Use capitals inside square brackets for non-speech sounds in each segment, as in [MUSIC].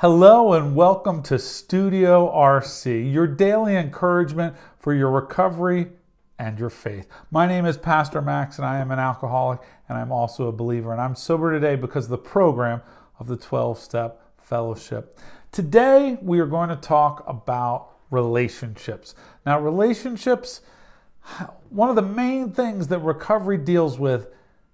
Hello and welcome to Studio RC, your daily encouragement for your recovery and your faith. My name is Pastor Max and I am an alcoholic and I'm also a believer. And I'm sober today because of the program of the 12 step fellowship. Today we are going to talk about relationships. Now, relationships, one of the main things that recovery deals with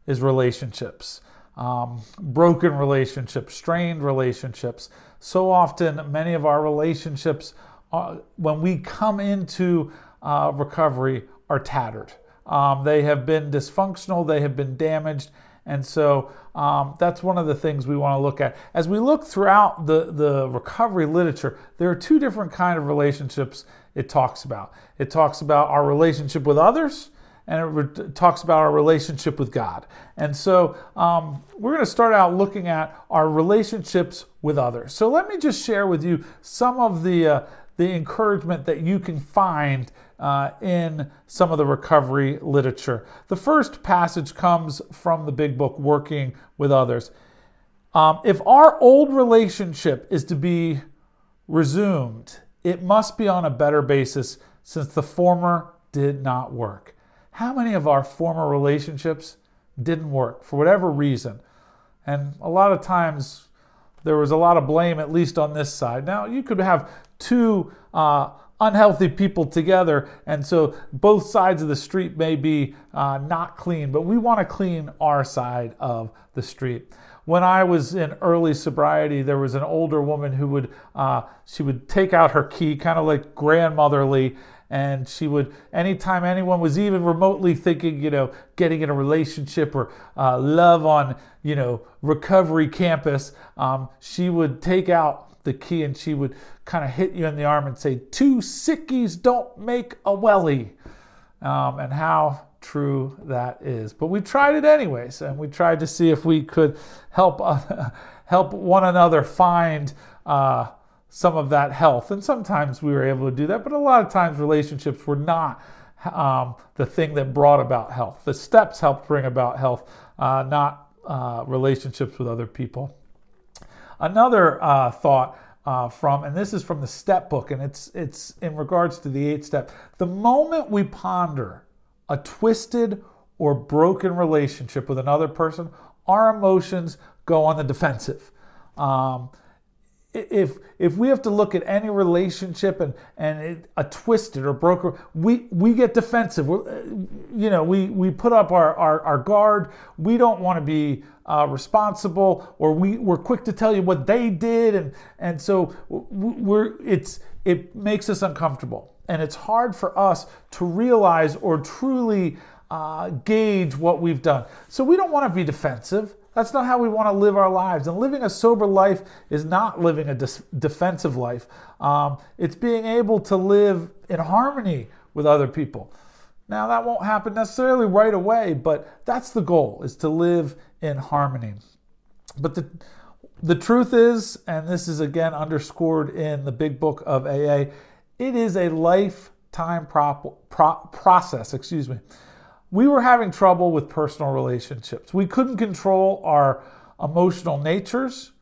is relationships. Um, broken relationships, strained relationships, so often, many of our relationships, uh, when we come into uh, recovery, are tattered. Um, they have been dysfunctional, they have been damaged, and so um, that's one of the things we want to look at. As we look throughout the, the recovery literature, there are two different kind of relationships it talks about. It talks about our relationship with others, and it re- talks about our relationship with God. And so um, we're going to start out looking at our relationships with others. So let me just share with you some of the uh, the encouragement that you can find uh, in some of the recovery literature. The first passage comes from the big book, Working with Others. Um, if our old relationship is to be resumed, it must be on a better basis since the former did not work. How many of our former relationships didn't work for whatever reason? And a lot of times there was a lot of blame, at least on this side. Now, you could have two uh, unhealthy people together, and so both sides of the street may be uh, not clean, but we want to clean our side of the street. When I was in early sobriety, there was an older woman who would uh, she would take out her key, kind of like grandmotherly, and she would anytime anyone was even remotely thinking you know getting in a relationship or uh, love on you know recovery campus um, she would take out the key and she would kind of hit you in the arm and say two sickies don't make a welly um, and how true that is. But we tried it anyways and we tried to see if we could help uh, [LAUGHS] help one another find uh, some of that health. And sometimes we were able to do that, but a lot of times relationships were not um, the thing that brought about health. The steps helped bring about health, uh, not uh, relationships with other people. Another uh, thought uh, from, and this is from the step book, and it's it's in regards to the eight step. The moment we ponder a twisted or broken relationship with another person, our emotions go on the defensive. Um, if if we have to look at any relationship and and it, a twisted or broken we we get defensive. We're, uh, you know we we put up our our, our guard. We don't want to be uh, responsible or we we're quick to tell you what they did and and so we're it's it makes us uncomfortable. And it's hard for us to realize or truly uh, gauge what we've done. So we don't want to be defensive that's not how we want to live our lives. And living a sober life is not living a dis- defensive life. Um, it's being able to live in harmony with other people. Now, that won't happen necessarily right away, but that's the goal, is to live in harmony. But the, the truth is, and this is again underscored in the big book of AA, it is a lifetime pro, process, excuse me we were having trouble with personal relationships. We couldn't control our emotional natures.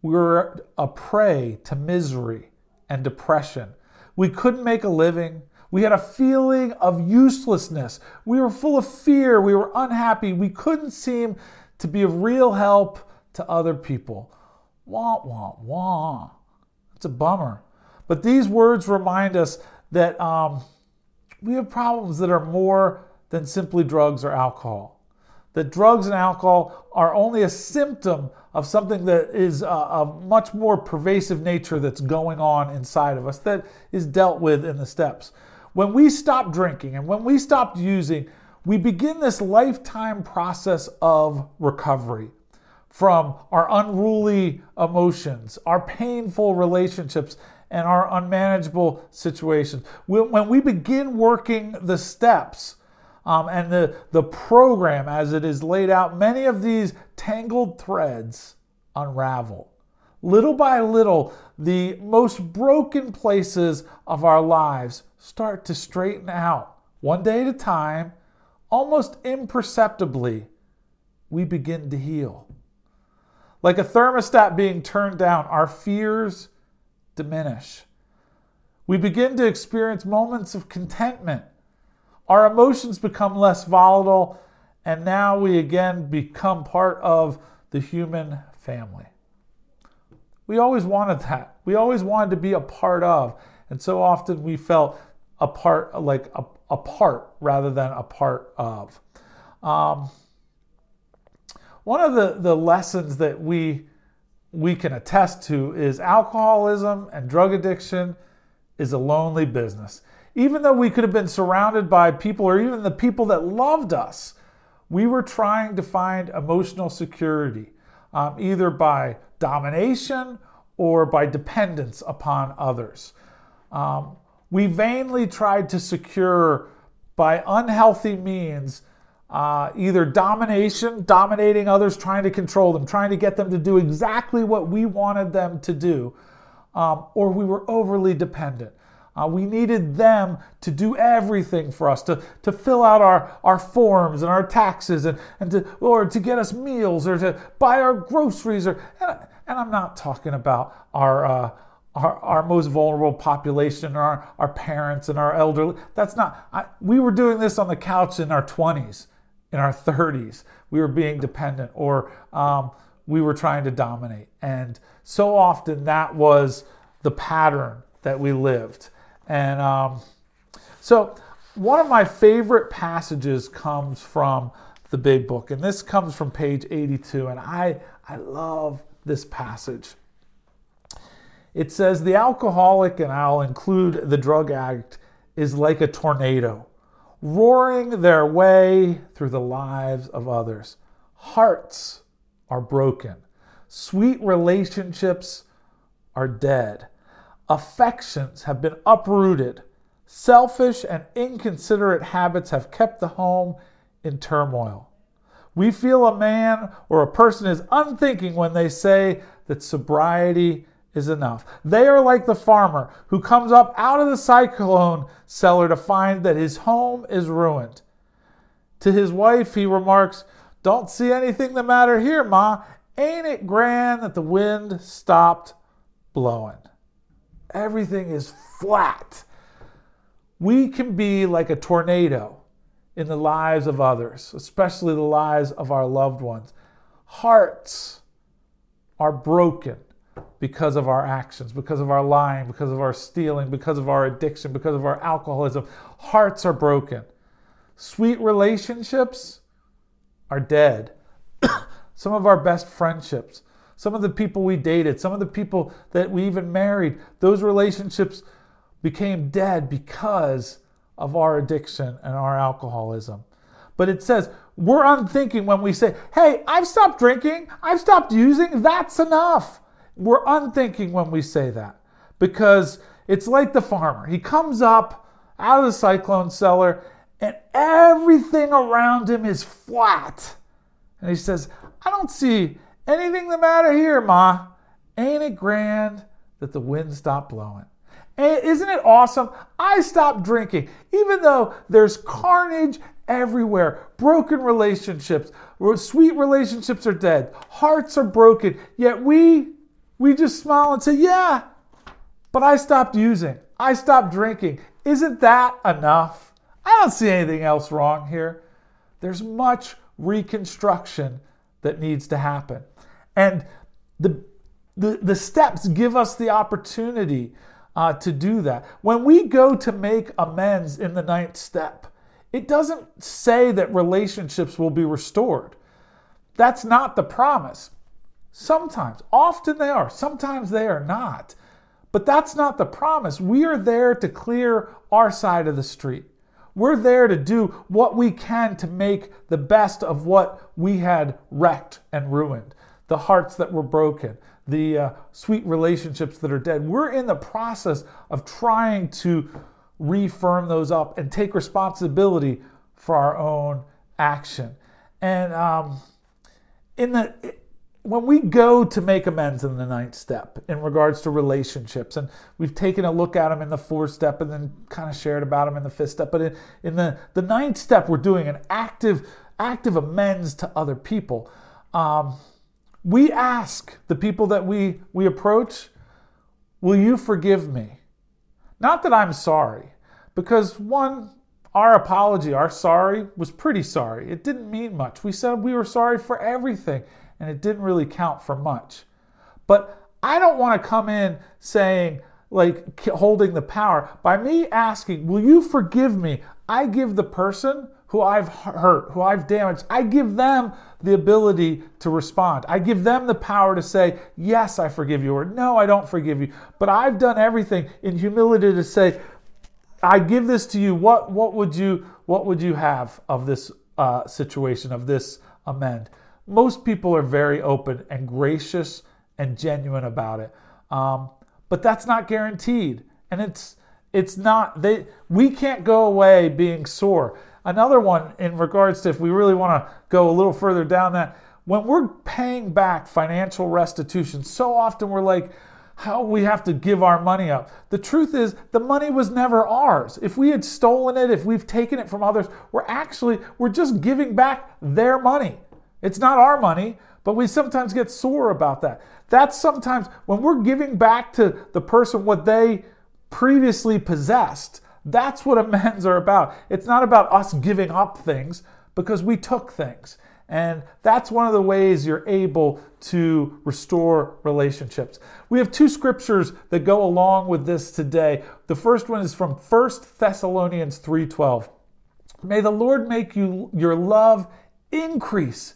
We were a prey to misery and depression. We couldn't make a living. We had a feeling of uselessness. We were full of fear. We were unhappy. We couldn't seem to be of real help to other people. Wah, wah, wah. It's a bummer. But these words remind us that um, we have problems that are more than simply drugs or alcohol. That drugs and alcohol are only a symptom of something that is uh, a, a much more pervasive nature that's going on inside of us that is dealt with in the steps. When we stop drinking and when we stop using, we begin this lifetime process of recovery from our unruly emotions, our painful relationships, and our unmanageable situations. When we begin working the steps, um, and the, the program as it is laid out, many of these tangled threads unravel. Little by little, the most broken places of our lives start to straighten out. One day at a time, almost imperceptibly, we begin to heal. Like a thermostat being turned down, our fears diminish. We begin to experience moments of contentment. Our emotions become less volatile, and now we again become part of the human family. We always wanted that. We always wanted to be a part of. And so often we felt a part, like a, a part rather than a part of. Um, one of the, the lessons that we we can attest to is alcoholism and drug addiction is a lonely business. Even though we could have been surrounded by people or even the people that loved us, we were trying to find emotional security, um, either by domination or by dependence upon others. Um, we vainly tried to secure by unhealthy means uh, either domination, dominating others, trying to control them, trying to get them to do exactly what we wanted them to do, um, or we were overly dependent. Uh, we needed them to do everything for us, to, to fill out our, our forms and our taxes, and, and to, or to get us meals, or to buy our groceries. Or, and, and I'm not talking about our, uh, our, our most vulnerable population, our, our parents and our elderly. That's not, I, we were doing this on the couch in our 20s in our 30s. We were being dependent or um, we were trying to dominate. And so often that was the pattern that we lived. And um, so one of my favorite passages comes from the big book, and this comes from page 82. And I, I love this passage. It says, The alcoholic, and I'll include the drug addict, is like a tornado roaring their way through the lives of others. Hearts are broken, sweet relationships are dead, affections have been uprooted, selfish and inconsiderate habits have kept the home in turmoil. We feel a man or a person is unthinking when they say that sobriety is enough. They are like the farmer who comes up out of the cyclone cellar to find that his home is ruined. To his wife, he remarks, Don't see anything the matter here, Ma. Ain't it grand that the wind stopped blowing? Everything is flat. We can be like a tornado in the lives of others, especially the lives of our loved ones. Hearts are broken because of our actions, because of our lying, because of our stealing, because of our addiction, because of our alcoholism. Hearts are broken. Sweet relationships are dead. [COUGHS] some of our best friendships, some of the people we dated, some of the people that we even married, those relationships became dead because of our addiction and our alcoholism. But it says, we're unthinking when we say, hey, I've stopped drinking, I've stopped using, that's enough. We're unthinking when we say that because it's like the farmer. He comes up out of the cyclone cellar and everything around him is flat. And he says, I don't see anything the matter here, Ma. Ain't it grand that the wind stopped blowing? Eh, isn't it awesome? I stopped drinking, even though there's carnage everywhere, broken relationships, sweet relationships are dead, hearts are broken, yet we we just smile and say, Yeah, but I stopped using. I stopped drinking. Isn't that enough? I don't see anything else wrong here. There's much reconstruction that needs to happen. And the, the, the steps give us the opportunity uh, to do that. When we go to make amends in the ninth step, it doesn't say that relationships will be restored. That's not the promise. Sometimes, often they are, sometimes they are not. But that's not the promise. We are there to clear our side of the street. We're there to do what we can to make the best of what we had wrecked and ruined, the hearts that were broken, the uh, sweet relationships that are dead. We're in the process of trying to refirm those up and take responsibility for our own action. And um, in the when we go to make amends in the ninth step in regards to relationships, and we've taken a look at them in the fourth step and then kind of shared about them in the fifth step, but in, in the, the ninth step, we're doing an active, active amends to other people. Um, we ask the people that we, we approach, Will you forgive me? Not that I'm sorry, because one, our apology, our sorry, was pretty sorry. It didn't mean much. We said we were sorry for everything, and it didn't really count for much. But I don't want to come in saying, like, holding the power. By me asking, Will you forgive me? I give the person who I've hurt, who I've damaged, I give them the ability to respond. I give them the power to say, Yes, I forgive you, or No, I don't forgive you. But I've done everything in humility to say, I give this to you. What, what, would, you, what would you have of this uh, situation, of this amend? Most people are very open and gracious and genuine about it. Um, but that's not guaranteed. And it's it's not they we can't go away being sore. Another one in regards to if we really want to go a little further down that, when we're paying back financial restitution, so often we're like, how we have to give our money up. The truth is, the money was never ours. If we had stolen it, if we've taken it from others, we're actually we're just giving back their money. It's not our money, but we sometimes get sore about that. That's sometimes when we're giving back to the person what they previously possessed. That's what amends are about. It's not about us giving up things because we took things. And that's one of the ways you're able to restore relationships. We have two scriptures that go along with this today. The first one is from 1 Thessalonians 3:12. May the Lord make you your love increase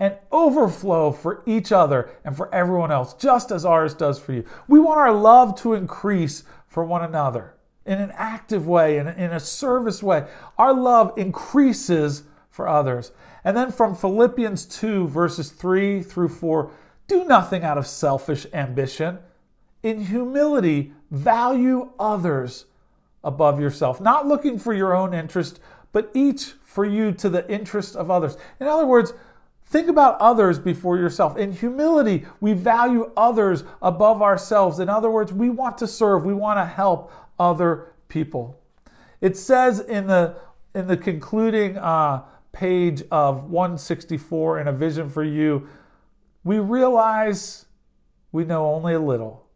and overflow for each other and for everyone else, just as ours does for you. We want our love to increase for one another in an active way, in, in a service way. Our love increases for others. And then from Philippians 2, verses 3 through 4 do nothing out of selfish ambition. In humility, value others above yourself, not looking for your own interest, but each for you to the interest of others. In other words, Think about others before yourself. In humility, we value others above ourselves. In other words, we want to serve, we want to help other people. It says in the in the concluding uh, page of 164 in a vision for you, we realize we know only a little,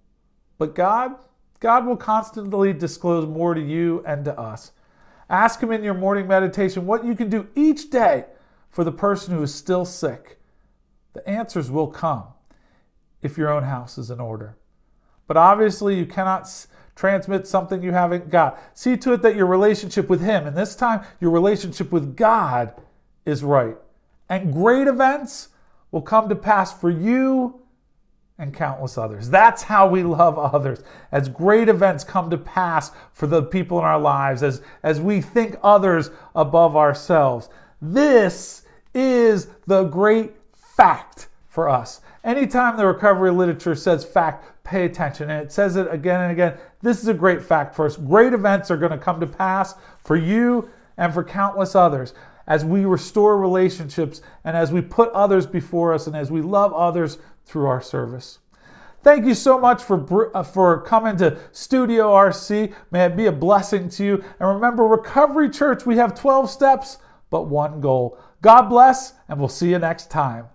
but God, God will constantly disclose more to you and to us. Ask Him in your morning meditation what you can do each day for the person who is still sick. The answers will come if your own house is in order. But obviously, you cannot transmit something you haven't got. See to it that your relationship with Him, and this time your relationship with God, is right. And great events will come to pass for you and countless others. That's how we love others. As great events come to pass for the people in our lives, as, as we think others above ourselves. This is the great fact for us. Anytime the recovery literature says fact, pay attention. And it says it again and again. This is a great fact for us. Great events are going to come to pass for you and for countless others as we restore relationships and as we put others before us and as we love others through our service. Thank you so much for, uh, for coming to Studio RC. May it be a blessing to you. And remember, Recovery Church, we have 12 steps, but one goal. God bless, and we'll see you next time.